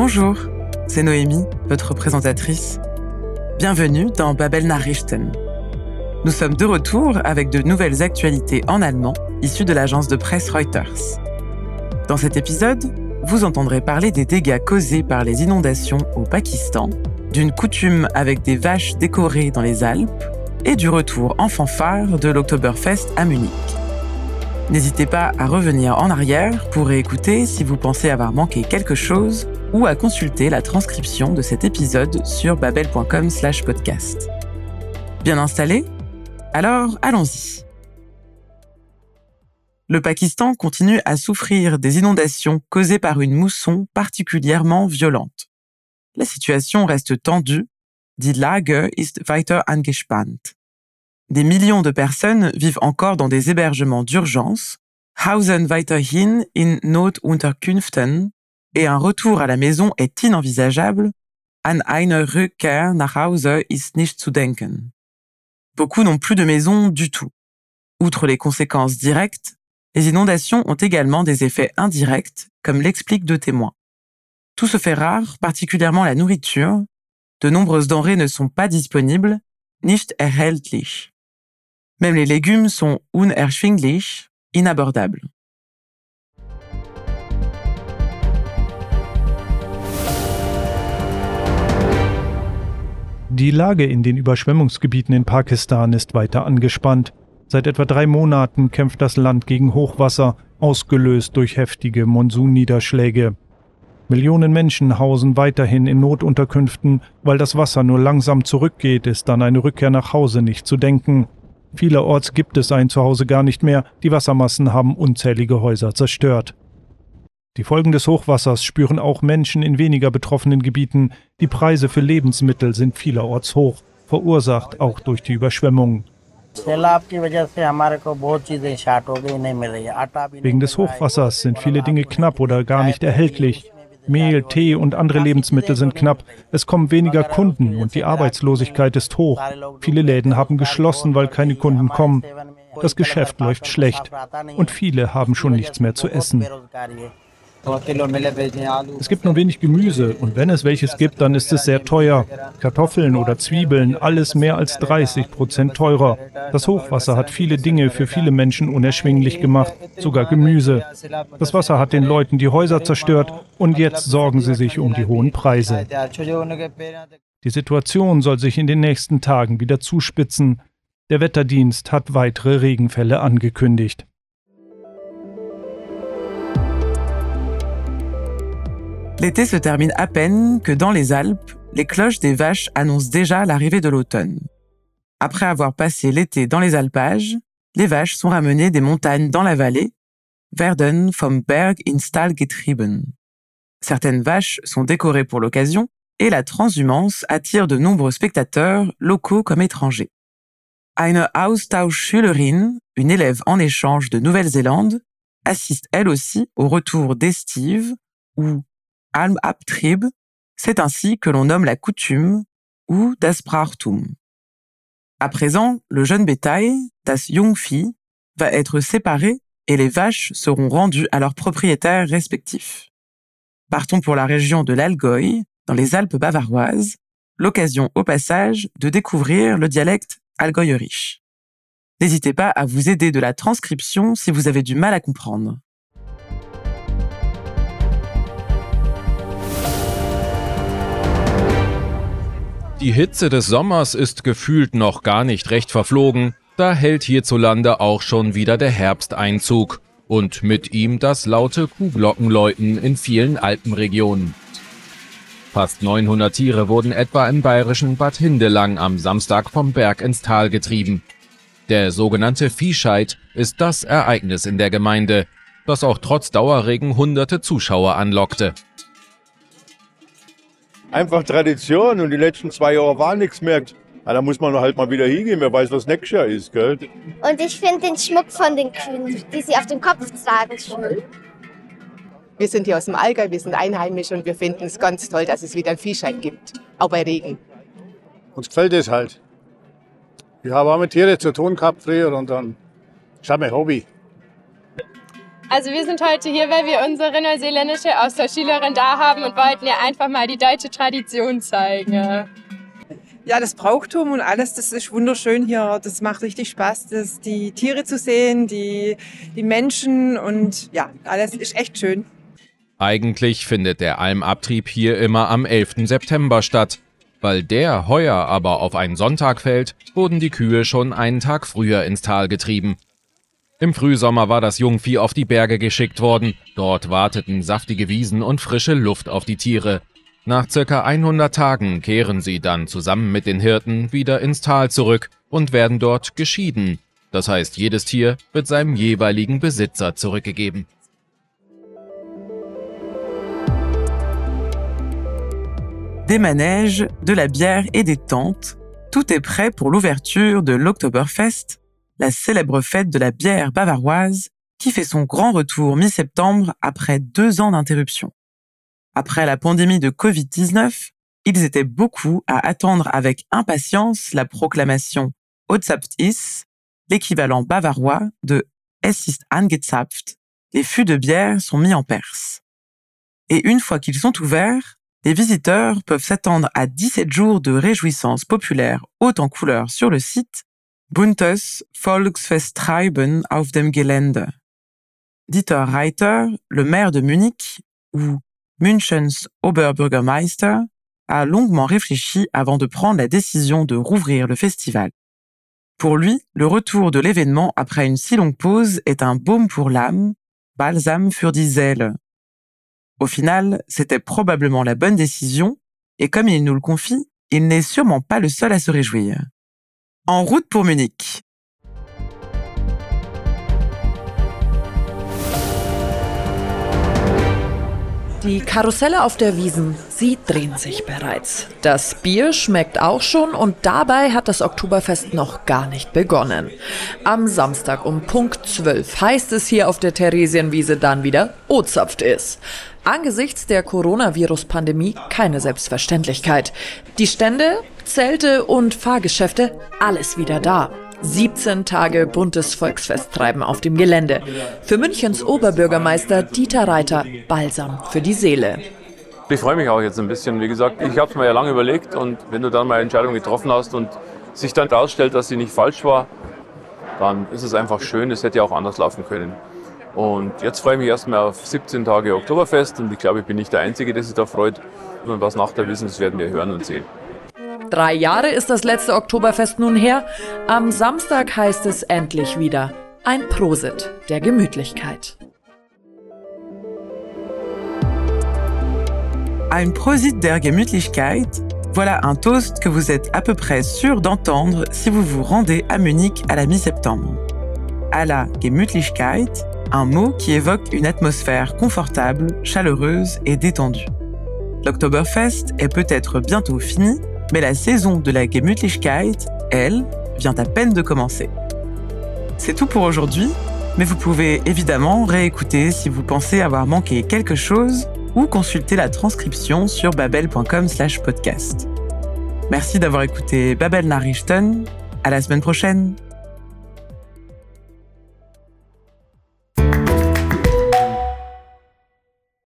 Bonjour, c'est Noémie, votre présentatrice. Bienvenue dans Babel Nachrichten. Nous sommes de retour avec de nouvelles actualités en allemand issues de l'agence de presse Reuters. Dans cet épisode, vous entendrez parler des dégâts causés par les inondations au Pakistan, d'une coutume avec des vaches décorées dans les Alpes et du retour en fanfare de l'Oktoberfest à Munich. N'hésitez pas à revenir en arrière pour écouter si vous pensez avoir manqué quelque chose ou à consulter la transcription de cet épisode sur babel.com/podcast. Bien installé? Alors, allons-y. Le Pakistan continue à souffrir des inondations causées par une mousson particulièrement violente. La situation reste tendue. Die Lage ist weiter angespannt. Des millions de personnes vivent encore dans des hébergements d'urgence, hausen weiterhin in Notunterkünften, et un retour à la maison est inenvisageable. An eine Rückkehr nach Hause ist nicht zu denken. Beaucoup n'ont plus de maison du tout. Outre les conséquences directes, les inondations ont également des effets indirects, comme l'expliquent deux témoins. Tout se fait rare, particulièrement la nourriture. De nombreuses denrées ne sont pas disponibles, nicht erhältlich. Même les légumes sont unerschwinglich, inabordables. Die Lage in den Überschwemmungsgebieten in Pakistan ist weiter angespannt. Seit etwa drei Monaten kämpft das Land gegen Hochwasser, ausgelöst durch heftige Monsunniederschläge. Millionen Menschen hausen weiterhin in Notunterkünften, weil das Wasser nur langsam zurückgeht, ist an eine Rückkehr nach Hause nicht zu denken. Vielerorts gibt es ein Zuhause gar nicht mehr, die Wassermassen haben unzählige Häuser zerstört. Die Folgen des Hochwassers spüren auch Menschen in weniger betroffenen Gebieten. Die Preise für Lebensmittel sind vielerorts hoch, verursacht auch durch die Überschwemmung. Wegen des Hochwassers sind viele Dinge knapp oder gar nicht erhältlich. Mehl, Tee und andere Lebensmittel sind knapp. Es kommen weniger Kunden und die Arbeitslosigkeit ist hoch. Viele Läden haben geschlossen, weil keine Kunden kommen. Das Geschäft läuft schlecht und viele haben schon nichts mehr zu essen. Es gibt nur wenig Gemüse und wenn es welches gibt, dann ist es sehr teuer. Kartoffeln oder Zwiebeln, alles mehr als 30 Prozent teurer. Das Hochwasser hat viele Dinge für viele Menschen unerschwinglich gemacht, sogar Gemüse. Das Wasser hat den Leuten die Häuser zerstört und jetzt sorgen sie sich um die hohen Preise. Die Situation soll sich in den nächsten Tagen wieder zuspitzen. Der Wetterdienst hat weitere Regenfälle angekündigt. L'été se termine à peine que dans les Alpes, les cloches des vaches annoncent déjà l'arrivée de l'automne. Après avoir passé l'été dans les alpages, les vaches sont ramenées des montagnes dans la vallée, Werden vom Berg in Stall getrieben. Certaines vaches sont décorées pour l'occasion et la transhumance attire de nombreux spectateurs, locaux comme étrangers. Eine Austauschschülerin, une élève en échange de Nouvelle-Zélande, assiste elle aussi au retour d'estive ou Almabtrieb, c'est ainsi que l'on nomme la coutume ou das Brauchtum. À présent, le jeune bétail, das Jungvieh, va être séparé et les vaches seront rendues à leurs propriétaires respectifs. Partons pour la région de l'Algoï, dans les Alpes bavaroises, l'occasion au passage de découvrir le dialecte algoïrich. N'hésitez pas à vous aider de la transcription si vous avez du mal à comprendre. Die Hitze des Sommers ist gefühlt noch gar nicht recht verflogen, da hält hierzulande auch schon wieder der Herbst Einzug und mit ihm das laute Kuhglockenläuten in vielen Alpenregionen. Fast 900 Tiere wurden etwa im bayerischen Bad Hindelang am Samstag vom Berg ins Tal getrieben. Der sogenannte Viehscheid ist das Ereignis in der Gemeinde, das auch trotz Dauerregen hunderte Zuschauer anlockte einfach Tradition und die letzten zwei Jahre war nichts mehr. Ja, da muss man halt mal wieder hingehen, wer weiß, was nächstes Jahr ist, gell? Und ich finde den Schmuck von den Kühen, die sie auf dem Kopf tragen, schön. Wir sind hier aus dem Allgäu, wir sind einheimisch und wir finden es ganz toll, dass es wieder einen Viehschein gibt, auch bei Regen. Uns gefällt es halt. Ich habe auch mit Tieren zu tun gehabt früher und dann ist halt mein Hobby. Also wir sind heute hier, weil wir unsere neuseeländische Austauschschülerin da haben und wollten ihr einfach mal die deutsche Tradition zeigen. Ja, das Brauchtum und alles, das ist wunderschön hier. Das macht richtig Spaß, das, die Tiere zu sehen, die, die Menschen und ja, alles ist echt schön. Eigentlich findet der Almabtrieb hier immer am 11. September statt. Weil der heuer aber auf einen Sonntag fällt, wurden die Kühe schon einen Tag früher ins Tal getrieben. Im Frühsommer war das Jungvieh auf die Berge geschickt worden. Dort warteten saftige Wiesen und frische Luft auf die Tiere. Nach circa 100 Tagen kehren sie dann zusammen mit den Hirten wieder ins Tal zurück und werden dort geschieden. Das heißt, jedes Tier wird seinem jeweiligen Besitzer zurückgegeben. Des manèges, de la bière et des tentes, tout est prêt pour l'ouverture de l'Oktoberfest, la célèbre fête de la bière bavaroise qui fait son grand retour mi-septembre après deux ans d'interruption. Après la pandémie de Covid-19, ils étaient beaucoup à attendre avec impatience la proclamation Ozapft is, l'équivalent bavarois de Es ist angezapft, les fûts de bière sont mis en perse. Et une fois qu'ils sont ouverts, les visiteurs peuvent s'attendre à 17 jours de réjouissances populaires hautes en couleurs sur le site Buntes Volksfesttreiben auf dem Gelände. Dieter Reiter, le maire de Munich, ou Münchens Oberbürgermeister, a longuement réfléchi avant de prendre la décision de rouvrir le festival. Pour lui, le retour de l'événement après une si longue pause est un baume pour l'âme, balsam für die Seele. Au final, c'était probablement la bonne décision, et comme il nous le confie, il n'est sûrement pas le seul à se réjouir. En route pour Munich. Die Karusselle auf der Wiesen, sie drehen sich bereits. Das Bier schmeckt auch schon und dabei hat das Oktoberfest noch gar nicht begonnen. Am Samstag um Punkt 12 heißt es hier auf der Theresienwiese dann wieder Ozapft ist. Angesichts der Coronavirus-Pandemie keine Selbstverständlichkeit. Die Stände, Zelte und Fahrgeschäfte, alles wieder da. 17 Tage buntes Volksfesttreiben auf dem Gelände. Für Münchens Oberbürgermeister Dieter Reiter Balsam für die Seele. Ich freue mich auch jetzt ein bisschen. Wie gesagt, ich habe es mir ja lange überlegt und wenn du dann mal eine Entscheidung getroffen hast und sich dann herausstellt, dass sie nicht falsch war, dann ist es einfach schön. Es hätte ja auch anders laufen können. Und jetzt freue ich mich erstmal auf 17 Tage Oktoberfest und ich glaube, ich bin nicht der Einzige, der sich da freut. Und was nach der Wissen, das werden wir hören und sehen. Drei Jahre ist das letzte Oktoberfest nun her. Am Samstag heißt es endlich wieder ein Prosit der Gemütlichkeit. Ein Prosit der Gemütlichkeit, voilà un toast que vous êtes à peu près sûr d'entendre si vous vous rendez à Munich à la mi-septembre. À la Gemütlichkeit, un mot qui évoque une atmosphère confortable, chaleureuse et détendue. L'Oktoberfest est peut-être bientôt fini, mais la saison de la Gemütlichkeit, elle, vient à peine de commencer. C'est tout pour aujourd'hui, mais vous pouvez évidemment réécouter si vous pensez avoir manqué quelque chose ou consulter la transcription sur babel.com/podcast. Merci d'avoir écouté Babel Nachrichten. À la semaine prochaine.